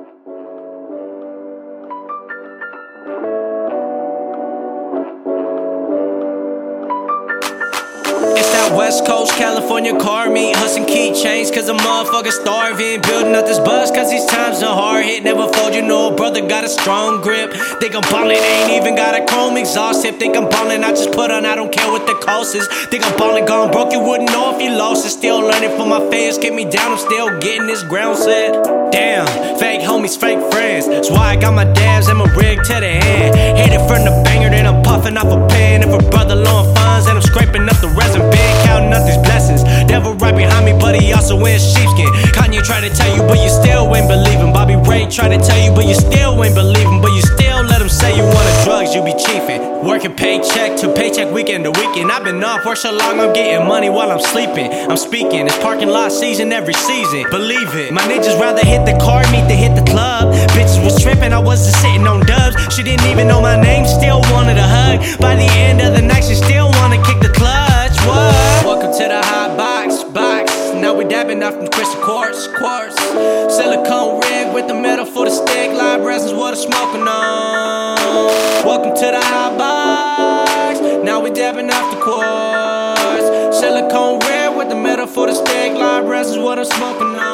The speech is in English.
It's that West Coast California car meet, hustling keychains, cause a motherfucker starving. Building up this buzz, cause these times are hard hit. Never fold, you know, brother got a strong grip. Think I'm ballin', ain't even got a chrome exhaust tip. Think I'm ballin', I just put on, I don't care what the cost is. Think I'm ballin', gone broke, you wouldn't know if you lost it. Still learning from my fans, keep me down, I'm still getting this ground set. Damn, fake homies, fake friends. That's why I got my dabs and my rig to the hand. Hit but he also wears sheepskin. Kanye tried to tell you, but you still ain't believing. Bobby Ray tried to tell you, but you still ain't believing. But you still let him say you wanted drugs, you be chiefing. Working paycheck to paycheck, weekend to weekend. I've been off for so long, I'm getting money while I'm sleeping. I'm speaking, it's parking lot season every season. Believe it, my niggas rather hit the car meet than hit the club. Bitches was tripping, I wasn't sitting on dubs. She didn't even know my name, still wanted a hug. By the the dabbing off from crystal quartz, quartz. Silicone rig with the metal for the stick. Live resins, what I'm smoking on. Welcome to the hot box. Now we dabbing off the quartz. Silicone rig with the metal for the stick. Live resins, what I'm smoking on.